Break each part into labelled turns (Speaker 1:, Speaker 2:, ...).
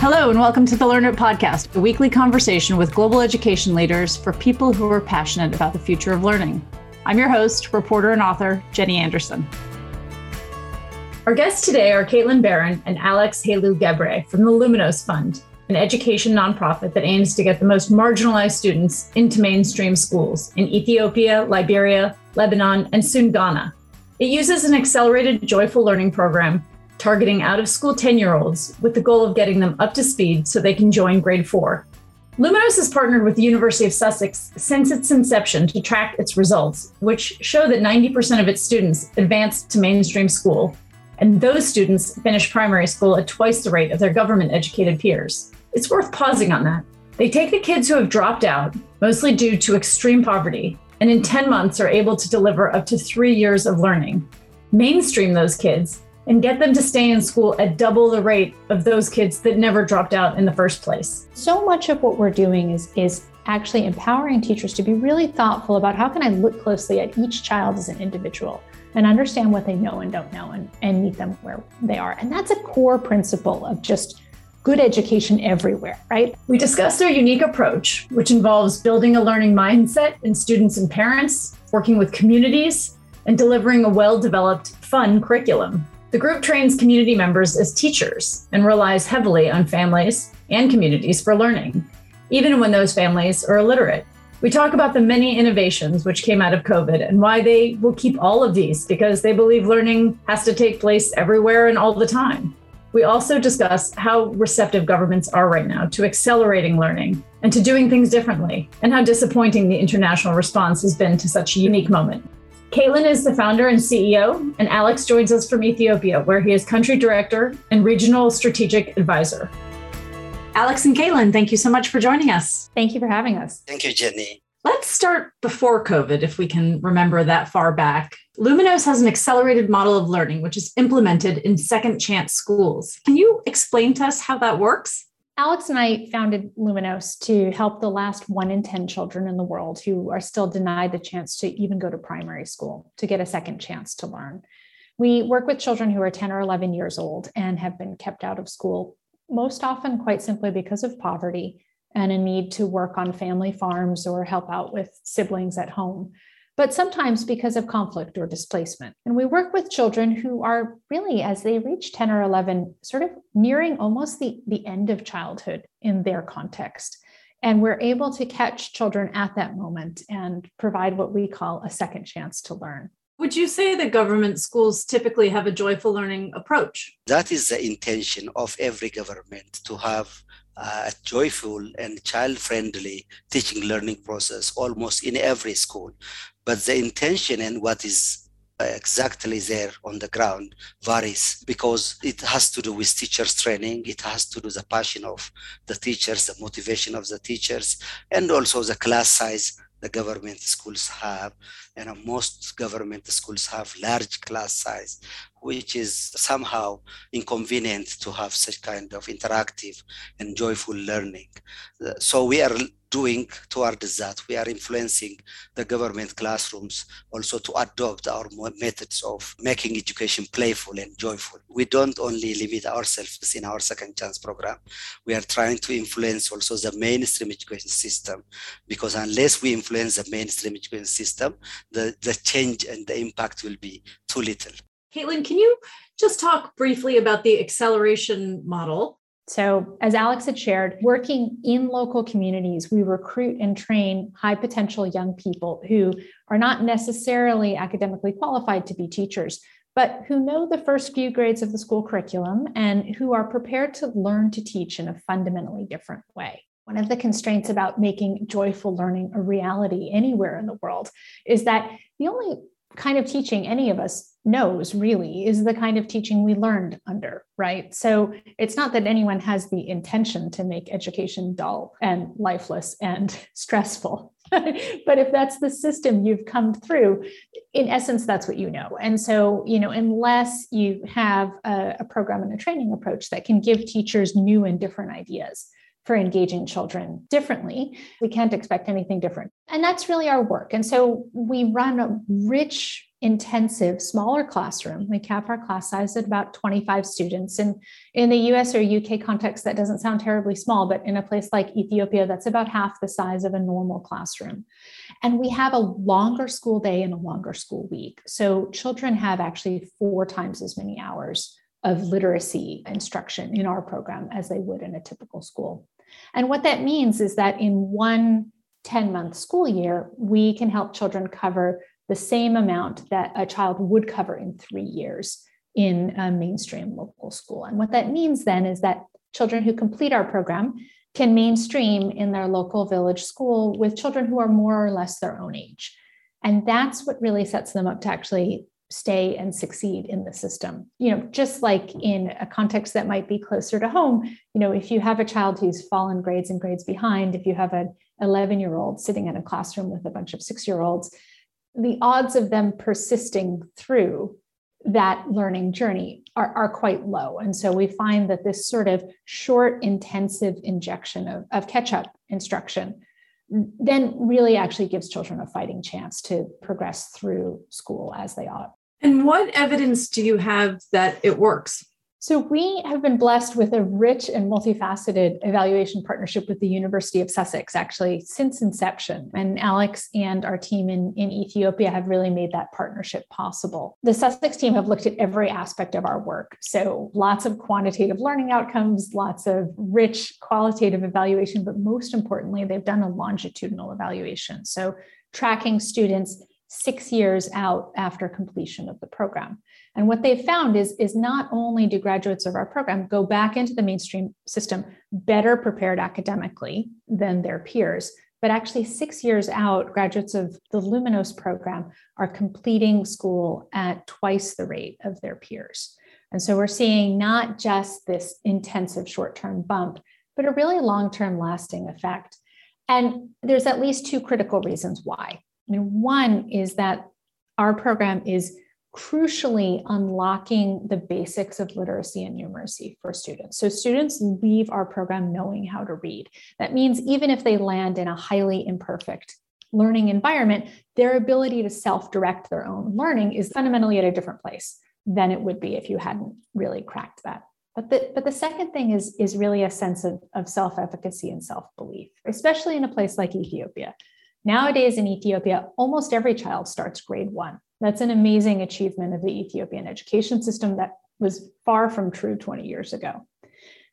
Speaker 1: Hello, and welcome to the Learn It Podcast, a weekly conversation with global education leaders for people who are passionate about the future of learning. I'm your host, reporter, and author, Jenny Anderson. Our guests today are Caitlin Baron and Alex Hailu Gebre from the Luminos Fund, an education nonprofit that aims to get the most marginalized students into mainstream schools in Ethiopia, Liberia, Lebanon, and soon Ghana. It uses an accelerated joyful learning program targeting out of school 10 year olds with the goal of getting them up to speed so they can join grade four. Luminos has partnered with the University of Sussex since its inception to track its results, which show that 90% of its students advance to mainstream school, and those students finish primary school at twice the rate of their government educated peers. It's worth pausing on that. They take the kids who have dropped out, mostly due to extreme poverty, and in 10 months are able to deliver up to three years of learning. Mainstream those kids and get them to stay in school at double the rate of those kids that never dropped out in the first place.
Speaker 2: So much of what we're doing is is actually empowering teachers to be really thoughtful about how can I look closely at each child as an individual and understand what they know and don't know and, and meet them where they are. And that's a core principle of just good education everywhere, right?
Speaker 1: We discussed our unique approach, which involves building a learning mindset in students and parents, working with communities, and delivering a well developed, fun curriculum. The group trains community members as teachers and relies heavily on families and communities for learning, even when those families are illiterate. We talk about the many innovations which came out of COVID and why they will keep all of these because they believe learning has to take place everywhere and all the time. We also discuss how receptive governments are right now to accelerating learning and to doing things differently, and how disappointing the international response has been to such a unique moment. Caitlin is the founder and CEO, and Alex joins us from Ethiopia, where he is country director and regional strategic advisor. Alex and Caitlin, thank you so much for joining us.
Speaker 2: Thank you for having us.
Speaker 3: Thank you, Jenny.
Speaker 1: Let's start before COVID, if we can remember that far back. Luminos has an accelerated model of learning, which is implemented in second chance schools. Can you explain to us how that works?
Speaker 2: Alex and I founded Luminos to help the last one in 10 children in the world who are still denied the chance to even go to primary school to get a second chance to learn. We work with children who are 10 or 11 years old and have been kept out of school, most often quite simply because of poverty and a need to work on family farms or help out with siblings at home but sometimes because of conflict or displacement. And we work with children who are really, as they reach 10 or 11, sort of nearing almost the, the end of childhood in their context. And we're able to catch children at that moment and provide what we call a second chance to learn.
Speaker 1: Would you say that government schools typically have a joyful learning approach?
Speaker 3: That is the intention of every government to have uh, a joyful and child friendly teaching learning process almost in every school but the intention and what is uh, exactly there on the ground varies because it has to do with teachers training. It has to do the passion of the teachers the motivation of the teachers and also the class size the government schools have and uh, most government schools have large class size which is somehow inconvenient to have such kind of interactive and joyful learning uh, so we are doing towards that. We are influencing the government classrooms also to adopt our methods of making education playful and joyful. We don't only limit ourselves in our second chance program. We are trying to influence also the mainstream education system because unless we influence the mainstream education system, the, the change and the impact will be too little.
Speaker 1: Caitlin, can you just talk briefly about the acceleration model?
Speaker 2: So, as Alex had shared, working in local communities, we recruit and train high potential young people who are not necessarily academically qualified to be teachers, but who know the first few grades of the school curriculum and who are prepared to learn to teach in a fundamentally different way. One of the constraints about making joyful learning a reality anywhere in the world is that the only kind of teaching any of us knows really is the kind of teaching we learned under, right? So it's not that anyone has the intention to make education dull and lifeless and stressful. but if that's the system you've come through, in essence, that's what you know. And so, you know, unless you have a, a program and a training approach that can give teachers new and different ideas, for engaging children differently. We can't expect anything different. And that's really our work. And so we run a rich intensive, smaller classroom. We cap our class size at about 25 students. And in the US or UK context, that doesn't sound terribly small, but in a place like Ethiopia, that's about half the size of a normal classroom. And we have a longer school day and a longer school week. So children have actually four times as many hours of literacy instruction in our program as they would in a typical school. And what that means is that in one 10 month school year, we can help children cover the same amount that a child would cover in three years in a mainstream local school. And what that means then is that children who complete our program can mainstream in their local village school with children who are more or less their own age. And that's what really sets them up to actually stay and succeed in the system. You know, just like in a context that might be closer to home, you know, if you have a child who's fallen grades and grades behind, if you have an 11 year old sitting in a classroom with a bunch of six year olds, the odds of them persisting through that learning journey are, are quite low. And so we find that this sort of short, intensive injection of, of catch up instruction then really actually gives children a fighting chance to progress through school as they ought.
Speaker 1: And what evidence do you have that it works?
Speaker 2: So, we have been blessed with a rich and multifaceted evaluation partnership with the University of Sussex, actually, since inception. And Alex and our team in, in Ethiopia have really made that partnership possible. The Sussex team have looked at every aspect of our work. So, lots of quantitative learning outcomes, lots of rich qualitative evaluation, but most importantly, they've done a longitudinal evaluation. So, tracking students six years out after completion of the program. And what they've found is, is not only do graduates of our program go back into the mainstream system better prepared academically than their peers, but actually six years out, graduates of the Luminos program are completing school at twice the rate of their peers. And so we're seeing not just this intensive short term bump, but a really long term lasting effect. And there's at least two critical reasons why. I mean, one is that our program is crucially unlocking the basics of literacy and numeracy for students. So students leave our program knowing how to read. That means even if they land in a highly imperfect learning environment, their ability to self-direct their own learning is fundamentally at a different place than it would be if you hadn't really cracked that. But the, but the second thing is, is really a sense of, of self-efficacy and self-belief, especially in a place like Ethiopia. Nowadays in Ethiopia, almost every child starts grade one that's an amazing achievement of the Ethiopian education system that was far from true 20 years ago.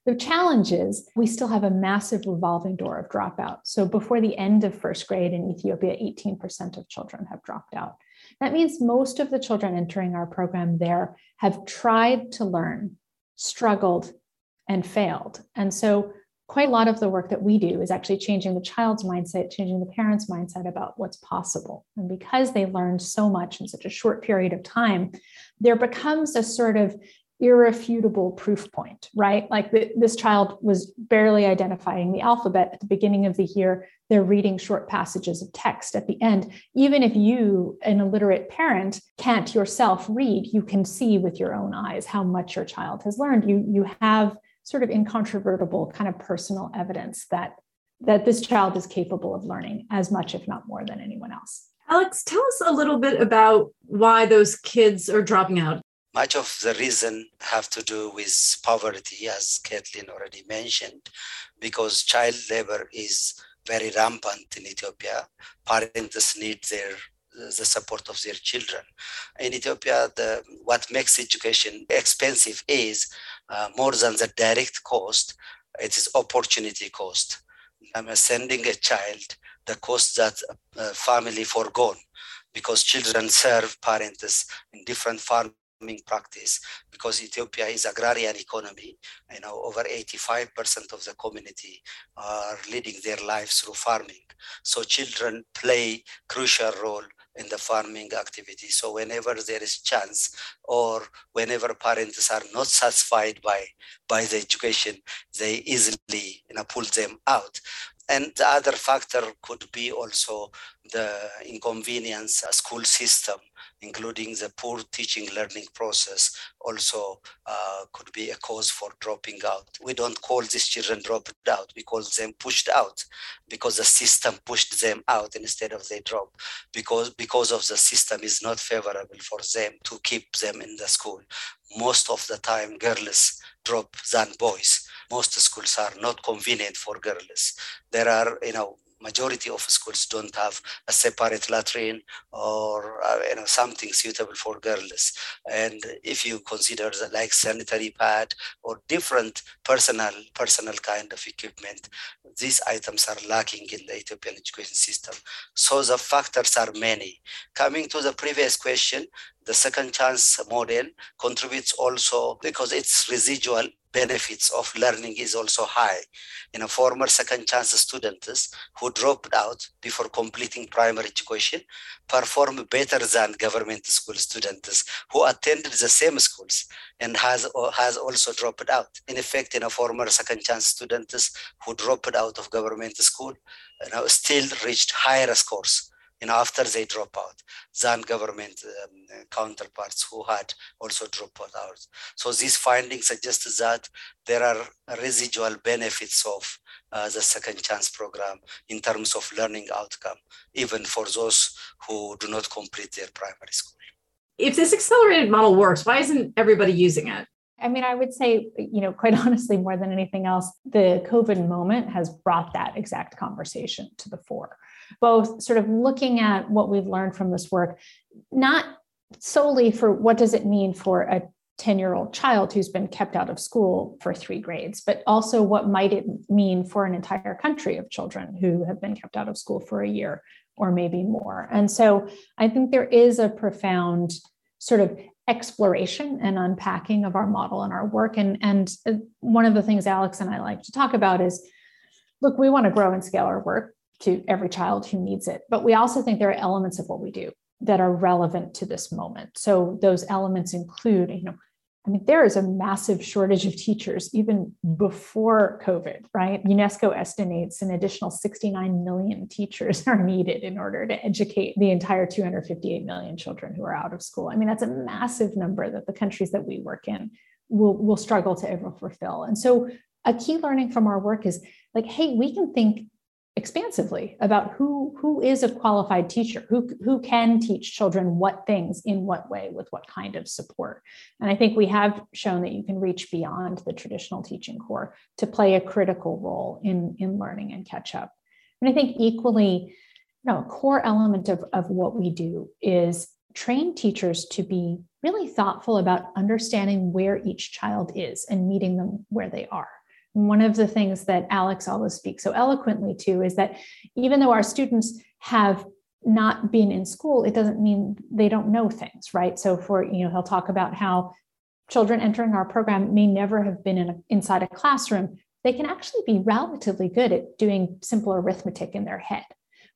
Speaker 2: The challenge is we still have a massive revolving door of dropout. So before the end of first grade in Ethiopia, 18% of children have dropped out. That means most of the children entering our program there have tried to learn, struggled, and failed. And so quite a lot of the work that we do is actually changing the child's mindset, changing the parent's mindset about what's possible. And because they learned so much in such a short period of time, there becomes a sort of irrefutable proof point, right? Like the, this child was barely identifying the alphabet at the beginning of the year. They're reading short passages of text at the end. Even if you, an illiterate parent, can't yourself read, you can see with your own eyes how much your child has learned. You, you have sort of incontrovertible kind of personal evidence that that this child is capable of learning as much if not more than anyone else.
Speaker 1: Alex tell us a little bit about why those kids are dropping out.
Speaker 3: Much of the reason have to do with poverty as Caitlin already mentioned because child labor is very rampant in ethiopia. Parents need their the support of their children. In Ethiopia, the, what makes education expensive is uh, more than the direct cost, it is opportunity cost. I'm sending a child, the cost that uh, family foregone because children serve parents in different farming practice because Ethiopia is agrarian economy. You know, over 85% of the community are leading their lives through farming. So children play crucial role in the farming activity. So whenever there is chance or whenever parents are not satisfied by, by the education, they easily you know, pull them out. And the other factor could be also the inconvenience school system, including the poor teaching learning process, also uh, could be a cause for dropping out. We don't call these children dropped out, we call them pushed out because the system pushed them out instead of they drop because because of the system is not favorable for them to keep them in the school. Most of the time girls drop than boys. Most schools are not convenient for girls. There are, you know, majority of schools don't have a separate latrine or uh, you know something suitable for girls. And if you consider the, like sanitary pad or different personal personal kind of equipment these items are lacking in the ethiopian education system. So the factors are many. Coming to the previous question the second chance model contributes also because its residual benefits of learning is also high. In a former second chance students who dropped out before completing primary education perform better than government school students who attended the same schools and has, has also dropped out. In effect, in a former second chance students who dropped out of government school you know, still reached higher scores you know, after they drop out than government um, counterparts who had also dropped out. So these findings suggest that there are residual benefits of uh, the second chance program in terms of learning outcome, even for those who do not complete their primary school.
Speaker 1: If this accelerated model works, why isn't everybody using it?
Speaker 2: I mean, I would say, you know, quite honestly, more than anything else, the COVID moment has brought that exact conversation to the fore both sort of looking at what we've learned from this work, not solely for what does it mean for a 10 year old child who's been kept out of school for three grades, but also what might it mean for an entire country of children who have been kept out of school for a year or maybe more. And so I think there is a profound sort of exploration and unpacking of our model and our work. And, and uh, one of the things Alex and I like to talk about is look, we want to grow and scale our work to every child who needs it. But we also think there are elements of what we do that are relevant to this moment. So those elements include, you know, I mean, there is a massive shortage of teachers even before COVID, right? UNESCO estimates an additional 69 million teachers are needed in order to educate the entire 258 million children who are out of school. I mean, that's a massive number that the countries that we work in will, will struggle to ever fulfill. And so, a key learning from our work is like, hey, we can think expansively about who who is a qualified teacher who who can teach children what things in what way with what kind of support. And i think we have shown that you can reach beyond the traditional teaching core to play a critical role in in learning and catch up. And i think equally you know a core element of, of what we do is train teachers to be really thoughtful about understanding where each child is and meeting them where they are one of the things that Alex always speaks so eloquently to is that even though our students have not been in school, it doesn't mean they don't know things, right? So for, you know, he'll talk about how children entering our program may never have been in a, inside a classroom. They can actually be relatively good at doing simple arithmetic in their head,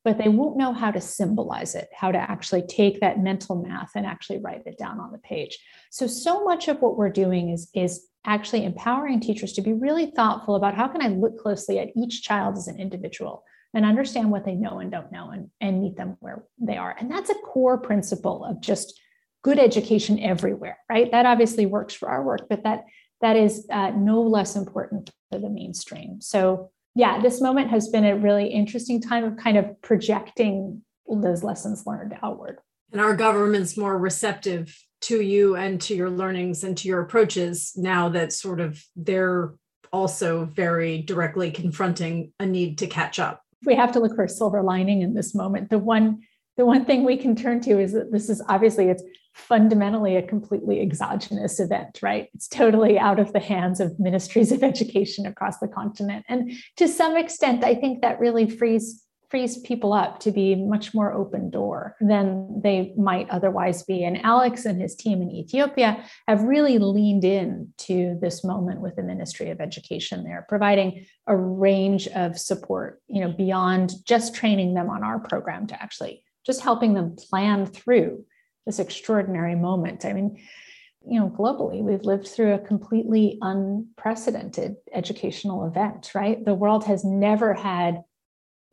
Speaker 2: but they won't know how to symbolize it, how to actually take that mental math and actually write it down on the page. So, so much of what we're doing is, is actually empowering teachers to be really thoughtful about how can I look closely at each child as an individual and understand what they know and don't know and, and meet them where they are. And that's a core principle of just good education everywhere, right? That obviously works for our work, but that that is uh, no less important for the mainstream. So yeah, this moment has been a really interesting time of kind of projecting those lessons learned outward.
Speaker 1: And our government's more receptive to you and to your learnings and to your approaches now that sort of they're also very directly confronting a need to catch up.
Speaker 2: We have to look for a silver lining in this moment. The one the one thing we can turn to is that this is obviously it's fundamentally a completely exogenous event right? It's totally out of the hands of ministries of education across the continent. And to some extent i think that really frees frees people up to be much more open door than they might otherwise be. And Alex and his team in Ethiopia have really leaned in to this moment with the Ministry of Education there, providing a range of support, you know, beyond just training them on our program to actually just helping them plan through this extraordinary moment. I mean, you know, globally, we've lived through a completely unprecedented educational event, right? The world has never had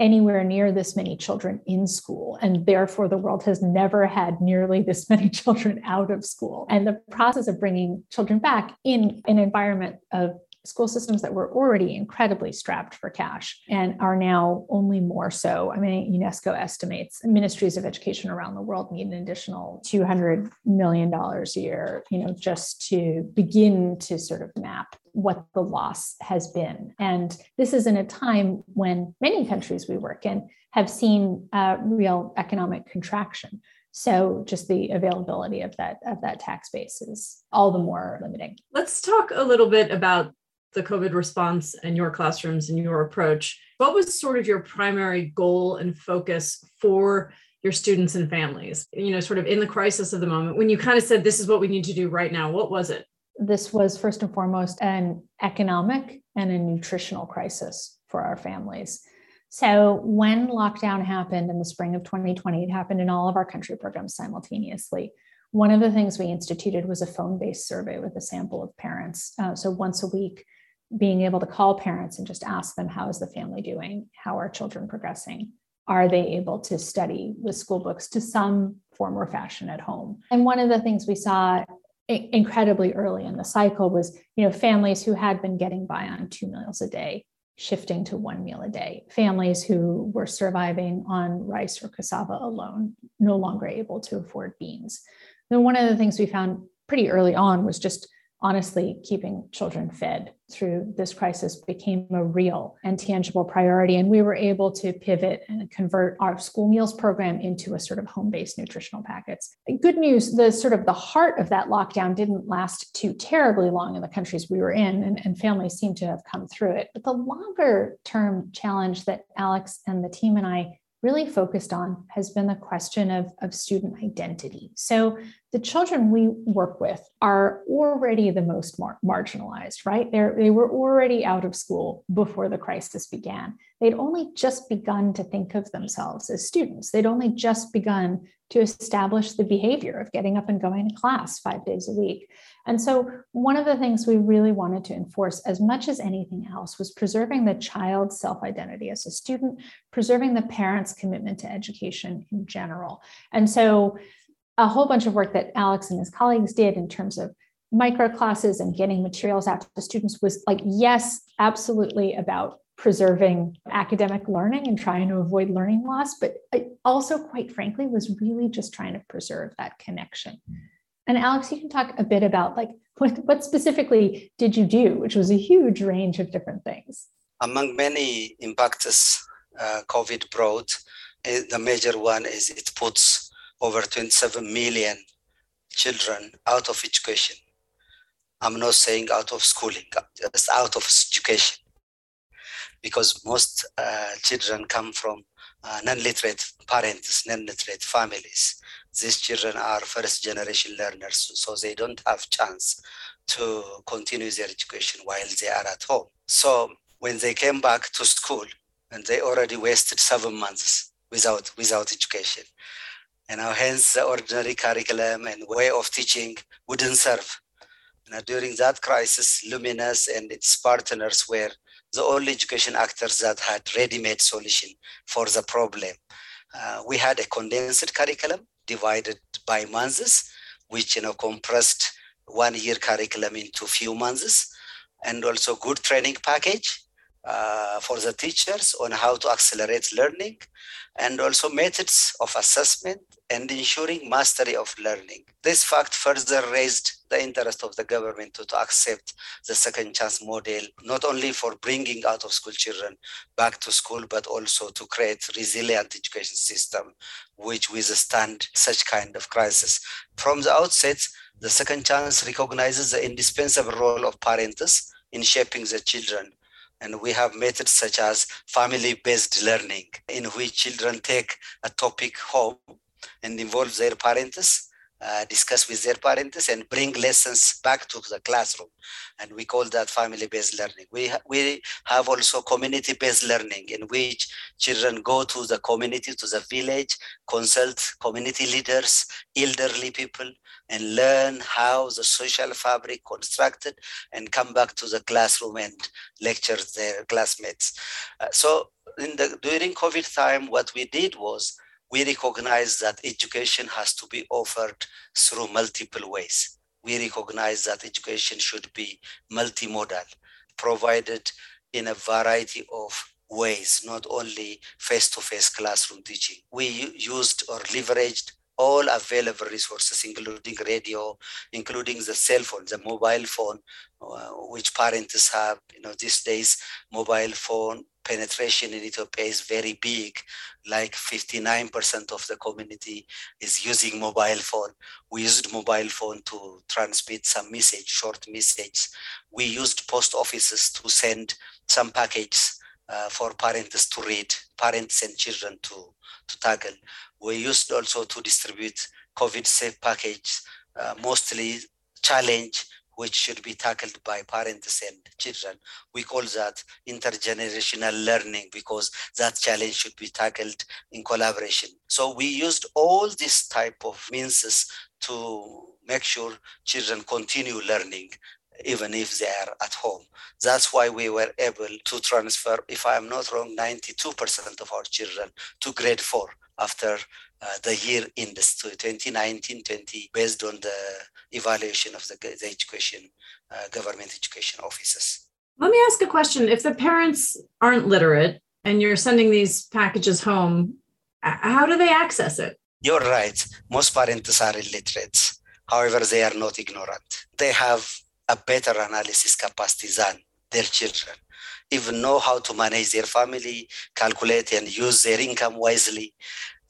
Speaker 2: anywhere near this many children in school. And therefore, the world has never had nearly this many children out of school. And the process of bringing children back in an environment of school systems that were already incredibly strapped for cash and are now only more so. I mean, UNESCO estimates ministries of education around the world need an additional $200 million a year, you know, just to begin to sort of map what the loss has been. And this is in a time when many countries we work in have seen real economic contraction. So just the availability of that of that tax base is all the more limiting.
Speaker 1: Let's talk a little bit about the COVID response and your classrooms and your approach. What was sort of your primary goal and focus for your students and families? You know, sort of in the crisis of the moment, when you kind of said, this is what we need to do right now, what was it?
Speaker 2: This was first and foremost an economic and a nutritional crisis for our families. So, when lockdown happened in the spring of 2020, it happened in all of our country programs simultaneously. One of the things we instituted was a phone based survey with a sample of parents. Uh, so, once a week, being able to call parents and just ask them how is the family doing? How are children progressing? Are they able to study with school books to some form or fashion at home? And one of the things we saw incredibly early in the cycle was you know families who had been getting by on two meals a day shifting to one meal a day. Families who were surviving on rice or cassava alone no longer able to afford beans. Then one of the things we found pretty early on was just honestly, keeping children fed through this crisis became a real and tangible priority. And we were able to pivot and convert our school meals program into a sort of home based nutritional packets. Good news the sort of the heart of that lockdown didn't last too terribly long in the countries we were in, and, and families seem to have come through it. But the longer term challenge that Alex and the team and I really focused on has been the question of, of student identity. So the children we work with are already the most mar- marginalized, right? They're, they were already out of school before the crisis began. They'd only just begun to think of themselves as students. They'd only just begun to establish the behavior of getting up and going to class five days a week. And so, one of the things we really wanted to enforce, as much as anything else, was preserving the child's self identity as a student, preserving the parent's commitment to education in general. And so, a whole bunch of work that Alex and his colleagues did in terms of micro classes and getting materials out to students was like, yes, absolutely about preserving academic learning and trying to avoid learning loss, but also, quite frankly, was really just trying to preserve that connection. And Alex, you can talk a bit about like what, what specifically did you do, which was a huge range of different things.
Speaker 3: Among many impacts uh, COVID brought, eh, the major one is it puts over 27 million children out of education. I'm not saying out of schooling, just out of education. Because most uh, children come from uh, non-literate parents, non-literate families. These children are first generation learners, so they don't have chance to continue their education while they are at home. So when they came back to school, and they already wasted seven months without without education and know, hence the ordinary curriculum and way of teaching wouldn't serve. Now, during that crisis, Luminos and its partners were the only education actors that had ready-made solution for the problem. Uh, we had a condensed curriculum divided by months, which you know compressed one-year curriculum into few months, and also good training package uh, for the teachers on how to accelerate learning and also methods of assessment and ensuring mastery of learning. This fact further raised the interest of the government to, to accept the second chance model, not only for bringing out of school children back to school, but also to create resilient education system which withstand such kind of crisis. From the outset, the second chance recognizes the indispensable role of parents in shaping the children and we have methods such as family based learning, in which children take a topic home and involve their parents uh, discuss with their parents and bring lessons back to the classroom. And we call that family-based learning. We, ha- we have also community-based learning in which children go to the community, to the village, consult community leaders, elderly people, and learn how the social fabric constructed and come back to the classroom and lecture their classmates. Uh, so in the during COVID time, what we did was we recognize that education has to be offered through multiple ways. We recognize that education should be multimodal, provided in a variety of ways, not only face-to-face classroom teaching. We used or leveraged all available resources, including radio, including the cell phone, the mobile phone, uh, which parents have. You know, these days, mobile phone penetration in Ethiopia is very big, like 59% of the community is using mobile phone. We used mobile phone to transmit some message, short message. We used post offices to send some packages uh, for parents to read, parents and children to, to tackle. We used also to distribute COVID safe package, uh, mostly challenge which should be tackled by parents and children. We call that intergenerational learning because that challenge should be tackled in collaboration. So we used all this type of means to make sure children continue learning even if they are at home. That's why we were able to transfer, if I'm not wrong, 92% of our children to grade four after uh, the year in the 2019-20 based on the evaluation of the, the education uh, government education offices.
Speaker 1: Let me ask a question. If the parents aren't literate and you're sending these packages home, how do they access it?
Speaker 3: You're right. Most parents are illiterate. However, they are not ignorant. They have a better analysis capacity than their children even know how to manage their family, calculate and use their income wisely.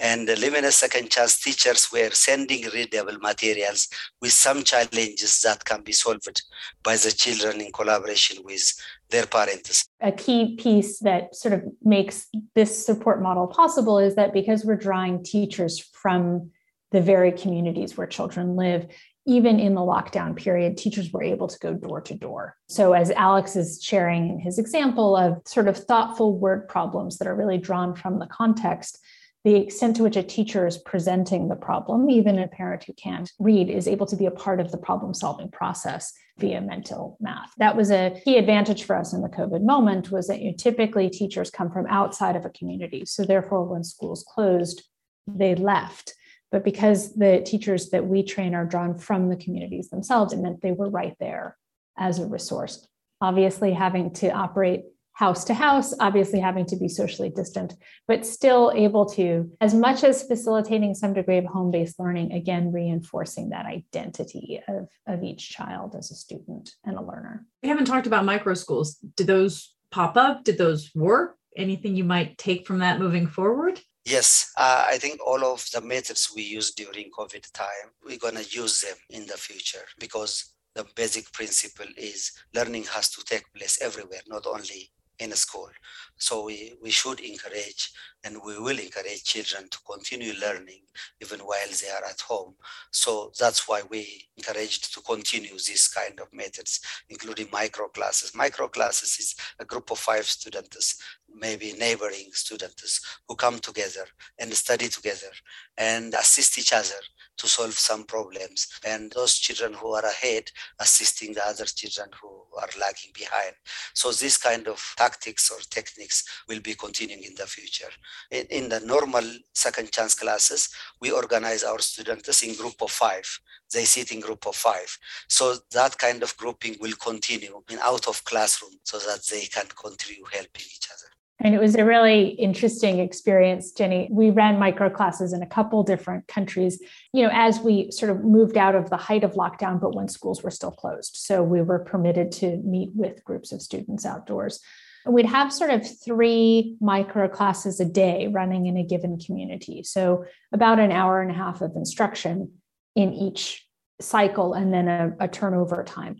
Speaker 3: And the Luminos Second Chance teachers were sending readable materials with some challenges that can be solved by the children in collaboration with their parents.
Speaker 2: A key piece that sort of makes this support model possible is that because we're drawing teachers from the very communities where children live, even in the lockdown period, teachers were able to go door to door. So, as Alex is sharing in his example of sort of thoughtful word problems that are really drawn from the context, the extent to which a teacher is presenting the problem, even a parent who can't read, is able to be a part of the problem solving process via mental math. That was a key advantage for us in the COVID moment was that you know, typically teachers come from outside of a community. So therefore, when schools closed, they left. But because the teachers that we train are drawn from the communities themselves, it meant they were right there as a resource. Obviously, having to operate house to house, obviously having to be socially distant, but still able to, as much as facilitating some degree of home based learning, again, reinforcing that identity of, of each child as a student and a learner.
Speaker 1: We haven't talked about micro schools. Did those pop up? Did those work? Anything you might take from that moving forward?
Speaker 3: Yes, uh, I think all of the methods we used during COVID time, we're going to use them in the future because the basic principle is learning has to take place everywhere, not only in a school. So we, we should encourage and we will encourage children to continue learning even while they are at home. So that's why we encouraged to continue this kind of methods, including micro classes. Micro classes is a group of five students, maybe neighboring students who come together and study together and assist each other to solve some problems. And those children who are ahead assisting the other children who are lagging behind. So this kind of tactics or techniques will be continuing in the future. In, in the normal second chance classes, we organize our students in group of five. They sit in group of five. So that kind of grouping will continue in out of classroom so that they can continue helping each other.
Speaker 2: And it was a really interesting experience, Jenny. We ran micro classes in a couple different countries, you know, as we sort of moved out of the height of lockdown, but when schools were still closed. So we were permitted to meet with groups of students outdoors. And we'd have sort of three micro classes a day running in a given community. So about an hour and a half of instruction in each cycle and then a, a turnover time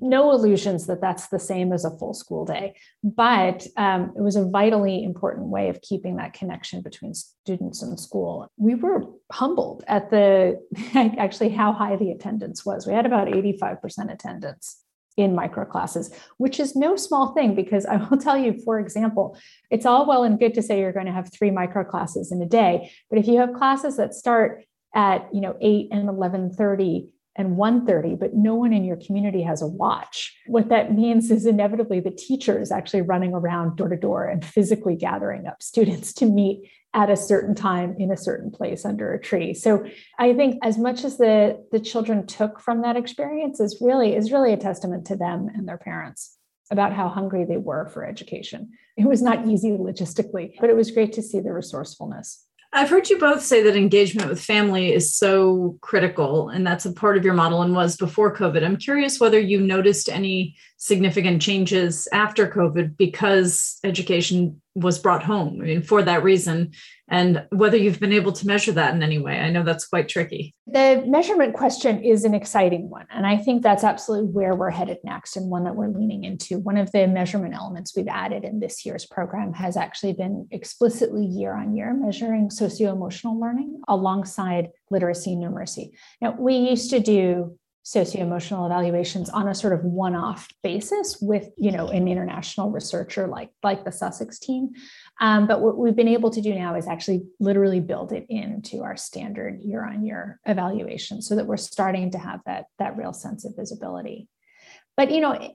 Speaker 2: no illusions that that's the same as a full school day, but um, it was a vitally important way of keeping that connection between students and school. We were humbled at the actually how high the attendance was. We had about 85% attendance in micro classes, which is no small thing because I will tell you, for example, it's all well and good to say you're going to have three micro classes in a day, but if you have classes that start at you know 8 and 11:30 and 1.30 but no one in your community has a watch. What that means is inevitably the teacher is actually running around door to door and physically gathering up students to meet at a certain time in a certain place under a tree. So i think as much as the the children took from that experience is really is really a testament to them and their parents about how hungry they were for education. It was not easy logistically but it was great to see the resourcefulness
Speaker 1: I've heard you both say that engagement with family is so critical, and that's a part of your model and was before COVID. I'm curious whether you noticed any significant changes after COVID because education was brought home. I mean, for that reason, and whether you've been able to measure that in any way. I know that's quite tricky.
Speaker 2: The measurement question is an exciting one. And I think that's absolutely where we're headed next and one that we're leaning into. One of the measurement elements we've added in this year's program has actually been explicitly year on year measuring socio emotional learning alongside literacy and numeracy. Now, we used to do socio-emotional evaluations on a sort of one-off basis with you know an international researcher like like the sussex team. Um, but what we've been able to do now is actually literally build it into our standard year-on-year evaluation so that we're starting to have that that real sense of visibility. But you know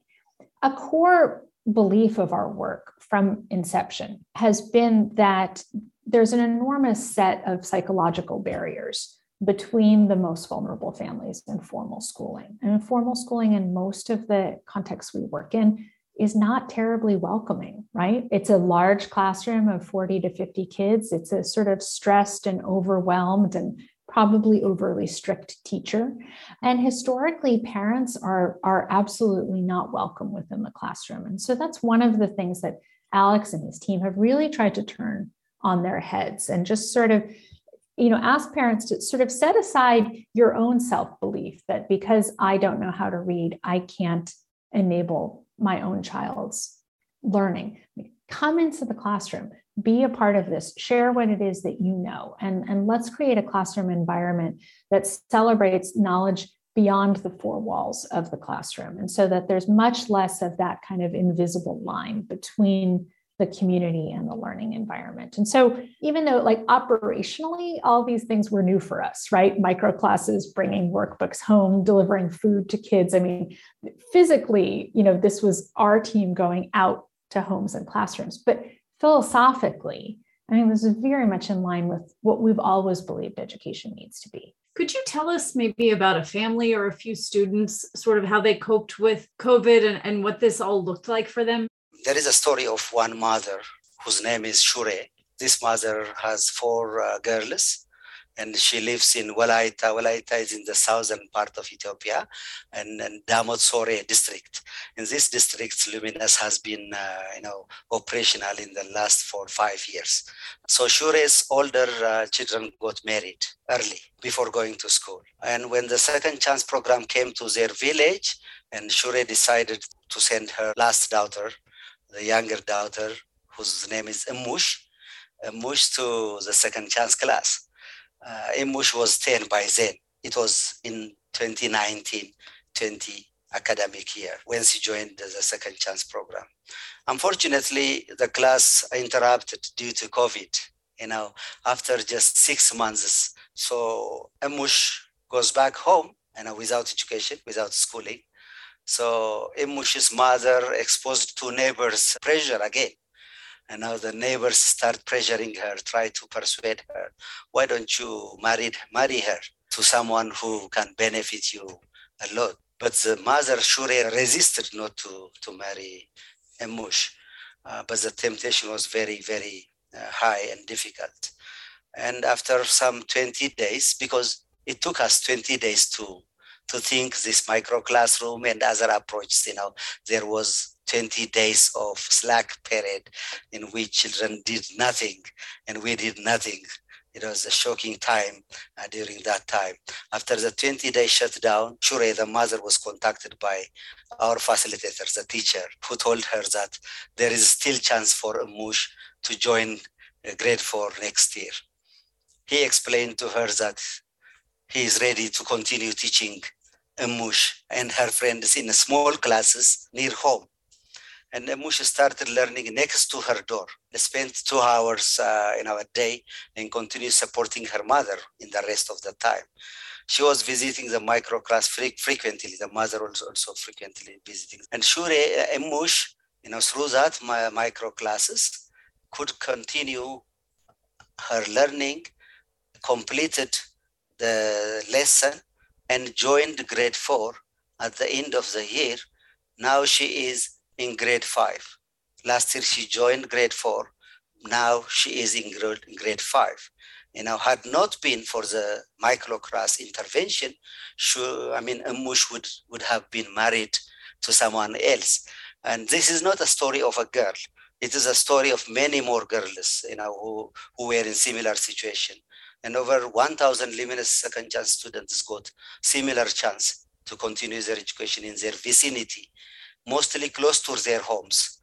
Speaker 2: a core belief of our work from inception has been that there's an enormous set of psychological barriers between the most vulnerable families and formal schooling. And formal schooling in most of the contexts we work in is not terribly welcoming, right? It's a large classroom of 40 to 50 kids. It's a sort of stressed and overwhelmed and probably overly strict teacher. And historically, parents are, are absolutely not welcome within the classroom. And so that's one of the things that Alex and his team have really tried to turn on their heads and just sort of you know ask parents to sort of set aside your own self-belief that because i don't know how to read i can't enable my own child's learning. Come into the classroom be a part of this share what it is that you know and, and let's create a classroom environment that celebrates knowledge beyond the four walls of the classroom. And so that there's much less of that kind of invisible line between the community and the learning environment. And so, even though, like, operationally, all these things were new for us, right? Micro classes, bringing workbooks home, delivering food to kids. I mean, physically, you know, this was our team going out to homes and classrooms. But philosophically, I mean, this is very much in line with what we've always believed education needs to be.
Speaker 1: Could you tell us maybe about a family or a few students, sort of how they coped with COVID and, and what this all looked like for them?
Speaker 3: There is a story of one mother whose name is Shure. This mother has four uh, girls and she lives in Walaita. Walaita is in the southern part of Ethiopia and, and Damot Sore district. In this district, Luminos has been, uh, you know, operational in the last four, five years. So Shure's older uh, children got married early before going to school. And when the second chance program came to their village, and Shure decided to send her last daughter the younger daughter, whose name is Imush, Imush to the second chance class. Uh, Imush was 10 by then. It was in 2019 20 academic year when she joined the second chance program. Unfortunately, the class interrupted due to COVID, you know, after just six months. So Imush goes back home, you know, without education, without schooling. So Imush's mother exposed to neighbors' pressure again. And now the neighbors start pressuring her, try to persuade her, why don't you marry, marry her to someone who can benefit you a lot? But the mother Shure resisted not to, to marry Emush. Uh, but the temptation was very, very uh, high and difficult. And after some 20 days, because it took us 20 days to to think this micro classroom and other approaches, you know, there was 20 days of slack period in which children did nothing and we did nothing it was a shocking time uh, during that time. After the 20 day shutdown, Shure, the mother, was contacted by our facilitators, the teacher, who told her that there is still chance for a Mush to join uh, grade four next year. He explained to her that he is ready to continue teaching Mush and her friends in small classes near home and Musha started learning next to her door. They Spent two hours uh, in our day and continued supporting her mother in the rest of the time. She was visiting the micro class fre- frequently. The mother also, also frequently visiting. And Shure uh, Mush, you know, through that my micro classes, could continue her learning, completed the lesson, and joined grade four at the end of the year. Now she is in grade five. Last year she joined grade four. Now she is in grade, five. You know, had not been for the microclass intervention, she, I mean, Amush would, would have been married to someone else. And this is not a story of a girl. It is a story of many more girls, you know, who, who were in similar situation. And over 1,000 Luminos Second Chance students got similar chance to continue their education in their vicinity mostly close to their homes.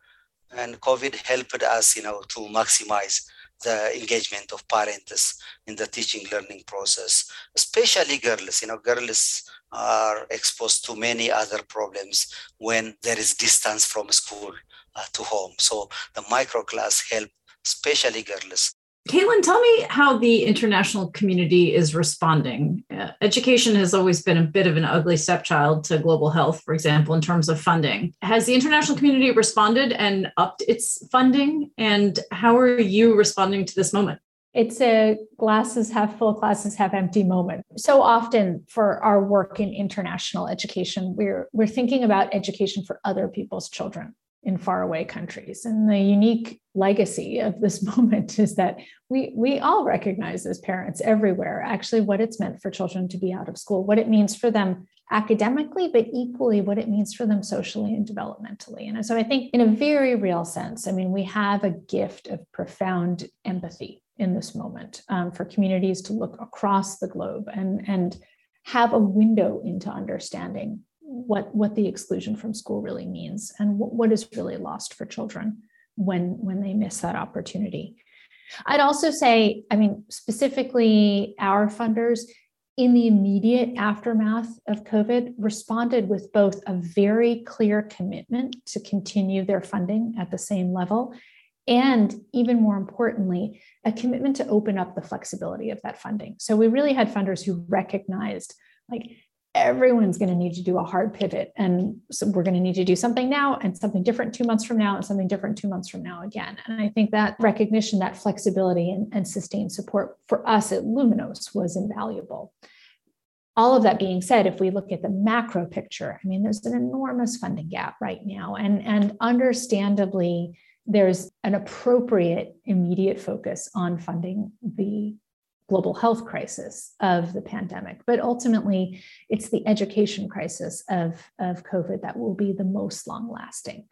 Speaker 3: And COVID helped us, you know, to maximize the engagement of parents in the teaching learning process, especially girls. You know, girls are exposed to many other problems when there is distance from school uh, to home. So the micro class help, especially girls.
Speaker 1: Caitlin, tell me how the international community is responding. Uh, education has always been a bit of an ugly stepchild to global health, for example, in terms of funding. Has the international community responded and upped its funding? And how are you responding to this moment?
Speaker 2: It's a glasses half full, glasses half empty moment. So often for our work in international education, we're, we're thinking about education for other people's children in faraway countries. And the unique legacy of this moment is that we, we all recognize as parents everywhere actually what it's meant for children to be out of school, what it means for them academically, but equally what it means for them socially and developmentally. And so I think, in a very real sense, I mean, we have a gift of profound empathy in this moment um, for communities to look across the globe and, and have a window into understanding what what the exclusion from school really means and what, what is really lost for children when when they miss that opportunity. I'd also say i mean specifically our funders in the immediate aftermath of covid responded with both a very clear commitment to continue their funding at the same level and even more importantly a commitment to open up the flexibility of that funding. So we really had funders who recognized like everyone's going to need to do a hard pivot and so we're going to need to do something now and something different two months from now and something different two months from now again. And i think that recognition that flexibility and, and sustained support for us at luminos was invaluable. All of that being said if we look at the macro picture i mean there's an enormous funding gap right now and and understandably there's an appropriate immediate focus on funding the global health crisis of the pandemic, but ultimately it's the education crisis of, of COVID that will be the most long lasting.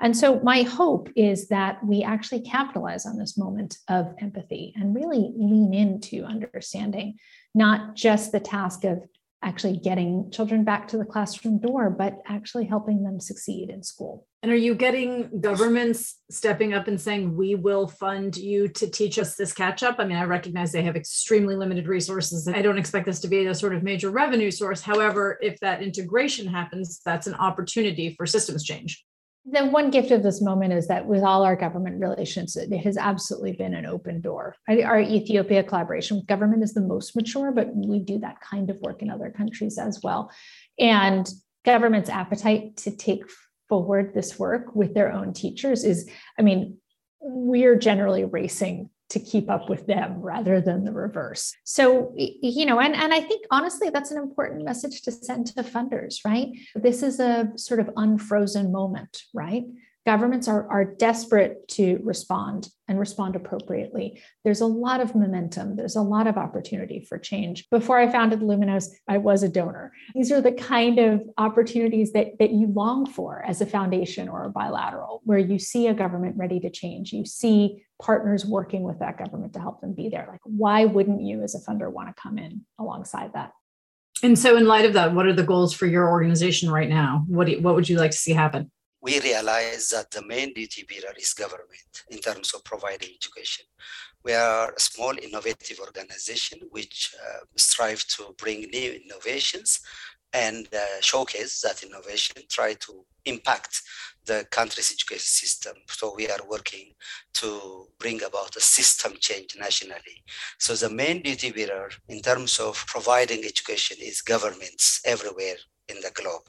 Speaker 2: And so, my hope is that we actually capitalize on this moment of empathy and really lean into understanding not just the task of actually getting children back to the classroom door, but actually helping them succeed in school.
Speaker 1: And are you getting governments stepping up and saying, we will fund you to teach us this catch up? I mean, I recognize they have extremely limited resources. I don't expect this to be a sort of major revenue source. However, if that integration happens, that's an opportunity for systems change
Speaker 2: the one gift of this moment is that with all our government relations, it has absolutely been an open door. Our Ethiopia collaboration with government is the most mature, but we do that kind of work in other countries as well. And government's appetite to take forward this work with their own teachers is, I mean, we're generally racing to keep up with them rather than the reverse. So, you know, and, and I think honestly, that's an important message to send to funders, right? This is a sort of unfrozen moment, right? Governments are, are desperate to respond and respond appropriately. There's a lot of momentum, there's a lot of opportunity for change. Before I founded Luminos, I was a donor. These are the kind of opportunities that, that you long for as a foundation or a bilateral, where you see a government ready to change, you see partners working with that government to help them be there. Like, why wouldn't you as a funder want to come in alongside that?
Speaker 1: And so, in light of that, what are the goals for your organization right now? What do what would you like to see happen?
Speaker 3: We realize that the main duty bearer is government in terms of providing education. We are a small innovative organization which uh, strive to bring new innovations and uh, showcase that innovation, try to impact the country's education system. So we are working to bring about a system change nationally. So the main duty bearer in terms of providing education is governments everywhere in the globe.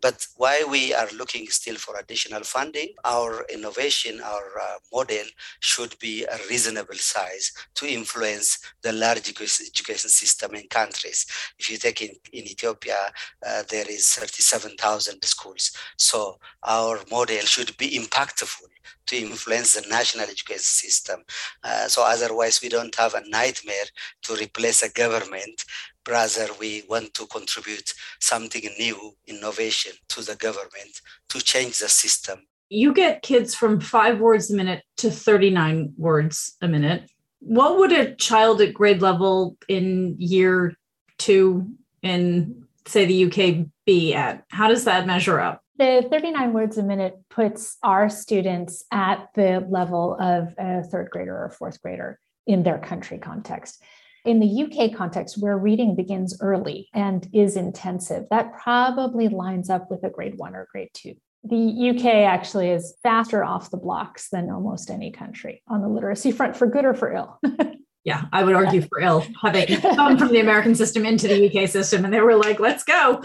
Speaker 3: But why we are looking still for additional funding, our innovation, our uh, model should be a reasonable size to influence the large education system in countries. If you take in, in Ethiopia, uh, there is 37,000 schools. So our model should be impactful to influence the national education system. Uh, so otherwise, we don't have a nightmare to replace a government rather we want to contribute something new innovation to the government to change the system.
Speaker 1: You get kids from five words a minute to 39 words a minute. What would a child at grade level in year two in say the uk be at? How does that measure up?
Speaker 2: The 39 words a minute puts our students at the level of a third grader or fourth grader in their country context in the UK context, where reading begins early and is intensive, that probably lines up with a grade one or grade two. The UK actually is faster off the blocks than almost any country on the literacy front, for good or for ill.
Speaker 1: yeah, I would argue for ill, having come from the American system into the UK system, and they were like, let's go.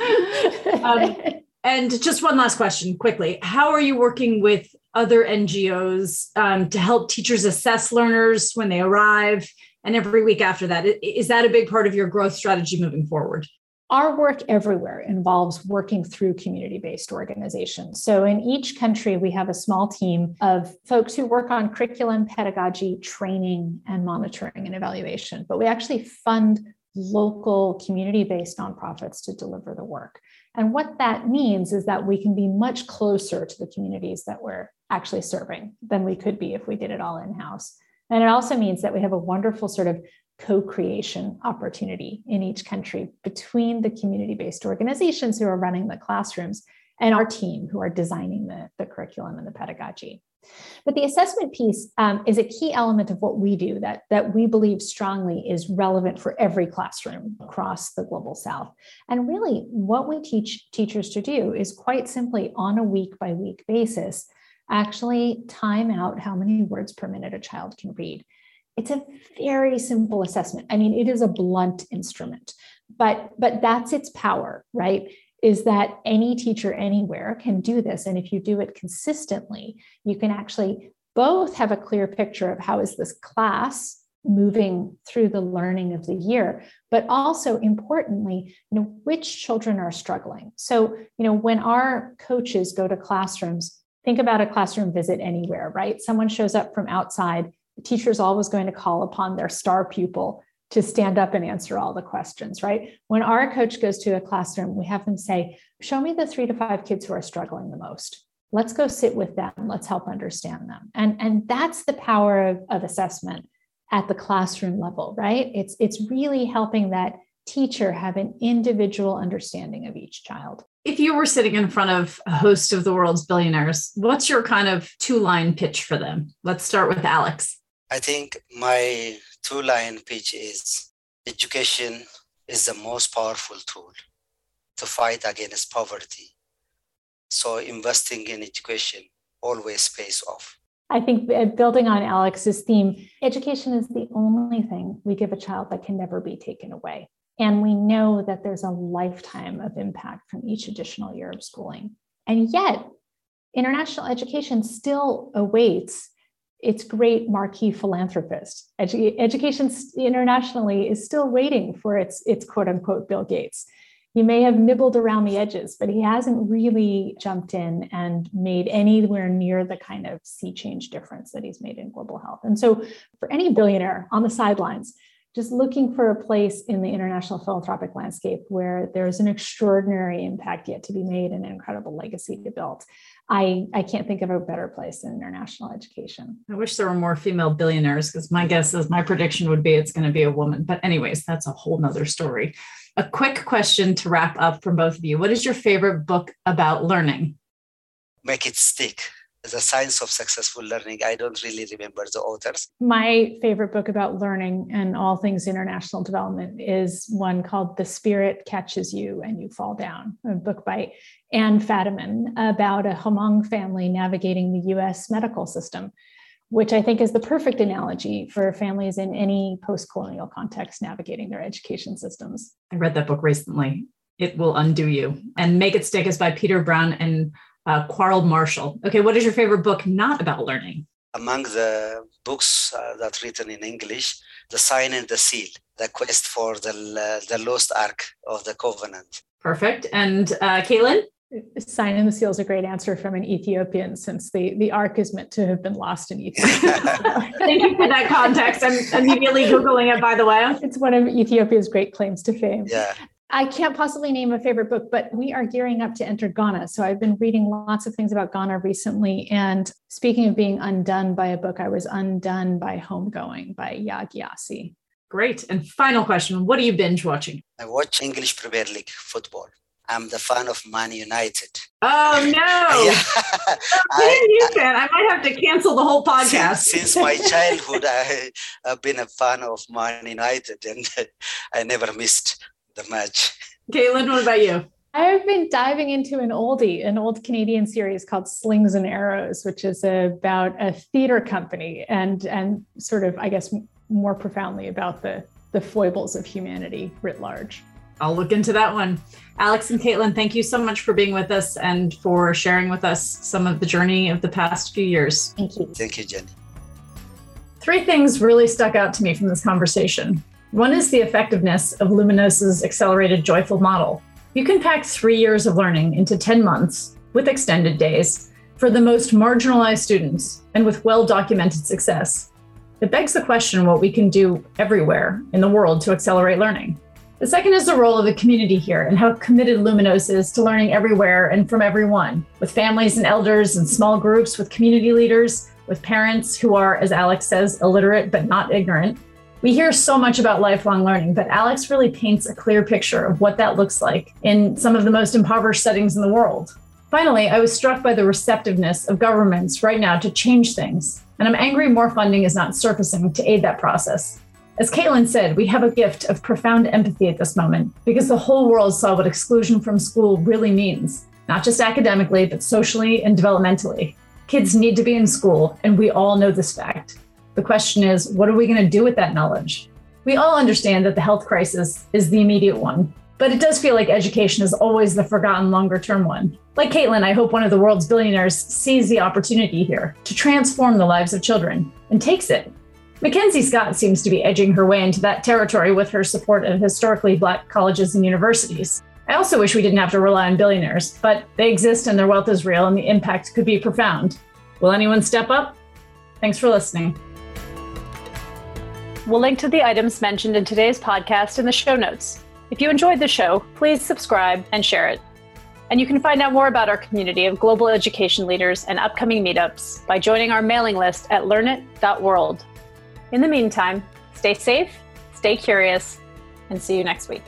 Speaker 1: Um, and just one last question quickly How are you working with other NGOs um, to help teachers assess learners when they arrive? And every week after that. Is that a big part of your growth strategy moving forward?
Speaker 2: Our work everywhere involves working through community based organizations. So, in each country, we have a small team of folks who work on curriculum, pedagogy, training, and monitoring and evaluation. But we actually fund local community based nonprofits to deliver the work. And what that means is that we can be much closer to the communities that we're actually serving than we could be if we did it all in house. And it also means that we have a wonderful sort of co creation opportunity in each country between the community based organizations who are running the classrooms and our team who are designing the, the curriculum and the pedagogy. But the assessment piece um, is a key element of what we do that, that we believe strongly is relevant for every classroom across the global south. And really, what we teach teachers to do is quite simply on a week by week basis actually time out how many words per minute a child can read. It's a very simple assessment. I mean, it is a blunt instrument, but but that's its power, right? Is that any teacher anywhere can do this and if you do it consistently, you can actually both have a clear picture of how is this class moving through the learning of the year but also importantly you know which children are struggling so you know when our coaches go to classrooms think about a classroom visit anywhere, right? Someone shows up from outside, the teacher is always going to call upon their star pupil to stand up and answer all the questions, right? When our coach goes to a classroom, we have them say, Show me the three to five kids who are struggling the most. Let's go sit with them. Let's help understand them. And, and that's the power of, of assessment at the classroom level, right? It's, it's really helping that teacher have an individual understanding of each child.
Speaker 1: If you were sitting in front of a host of the world's billionaires, what's your kind of two line pitch for them? Let's start with Alex.
Speaker 3: I think my two line pitch is education is the most powerful tool to fight against poverty. So investing in education always pays off.
Speaker 2: I think uh, building on Alex's theme, education is the only thing we give a child that can never be taken away. And we know that there's a lifetime of impact from each additional year of schooling. And yet, international education still awaits its great marquee philanthropist. Edu- education internationally is still waiting for its, its quote unquote Bill Gates. he may have nibbled around the edges, but he hasn't really jumped in and made anywhere near the kind of sea change difference that he's made in global health. And so, for any billionaire on the sidelines, just looking for a place in the international philanthropic landscape where there's an extraordinary impact yet to be made and an incredible legacy to build. I, I can't think of a better place than international education.
Speaker 1: I wish there were more female billionaires because my guess is my prediction would be it's going to be a woman. But, anyways, that's a whole nother story. A quick question to wrap up from both of you. What is your favorite book about learning?
Speaker 3: Make it stick. The Science of Successful Learning. I don't really remember the authors.
Speaker 2: My favorite book about learning and all things international development is one called The Spirit Catches You and You Fall Down, a book by Anne Fadiman about a Hmong family navigating the US medical system which I think is the perfect analogy for families in any post colonial context navigating their education systems.
Speaker 1: I read that book recently. It Will Undo You. And Make It Stick is by Peter Brown and uh, Quarles Marshall. Okay, what is your favorite book not about learning?
Speaker 3: Among the books uh, that written in English, The Sign and the Seal, The Quest for the, uh, the Lost Ark of the Covenant.
Speaker 1: Perfect. And uh, Caitlin?
Speaker 2: sign and the seal is a great answer from an Ethiopian since the, the ark is meant to have been lost in Ethiopia.
Speaker 1: Thank you for that context. I'm immediately Googling it, by the way.
Speaker 2: It's one of Ethiopia's great claims to fame.
Speaker 3: Yeah.
Speaker 2: I can't possibly name a favorite book, but we are gearing up to enter Ghana. So I've been reading lots of things about Ghana recently. And speaking of being undone by a book, I was undone by Homegoing by Yaa Gyasi.
Speaker 1: Great. And final question What are you binge watching?
Speaker 3: I watch English Premier League football. I'm the fan of Man United.
Speaker 1: Oh no! yeah. I, you fan. I might have to cancel the whole podcast.
Speaker 3: Since, since my childhood, I, have been a fan of Man United, and I never missed the match.
Speaker 1: Caitlin, what about you?
Speaker 2: I've been diving into an oldie, an old Canadian series called Slings and Arrows, which is about a theater company and and sort of, I guess, more profoundly about the the foibles of humanity writ large.
Speaker 1: I'll look into that one. Alex and Caitlin, thank you so much for being with us and for sharing with us some of the journey of the past few years.
Speaker 2: Thank you.
Speaker 3: Thank you, Jenny.
Speaker 1: Three things really stuck out to me from this conversation. One is the effectiveness of Luminos's accelerated joyful model. You can pack three years of learning into 10 months with extended days for the most marginalized students and with well documented success. It begs the question what we can do everywhere in the world to accelerate learning. The second is the role of the community here and how committed Luminos is to learning everywhere and from everyone, with families and elders and small groups, with community leaders, with parents who are, as Alex says, illiterate but not ignorant. We hear so much about lifelong learning, but Alex really paints a clear picture of what that looks like in some of the most impoverished settings in the world. Finally, I was struck by the receptiveness of governments right now to change things, and I'm angry more funding is not surfacing to aid that process. As Caitlin said, we have a gift of profound empathy at this moment because the whole world saw what exclusion from school really means, not just academically, but socially and developmentally. Kids need to be in school, and we all know this fact. The question is, what are we going to do with that knowledge? We all understand that the health crisis is the immediate one, but it does feel like education is always the forgotten longer term one. Like Caitlin, I hope one of the world's billionaires sees the opportunity here to transform the lives of children and takes it Mackenzie Scott seems to be edging her way into that territory with her support of historically black colleges and universities. I also wish we didn't have to rely on billionaires, but they exist and their wealth is real and the impact could be profound. Will anyone step up? Thanks for listening. We'll link to the items mentioned in today's podcast in the show notes. If you enjoyed the show, please subscribe and share it. And you can find out more about our community of global education leaders and upcoming meetups by joining our mailing list at learnit.world. In the meantime, stay safe, stay curious, and see you next week.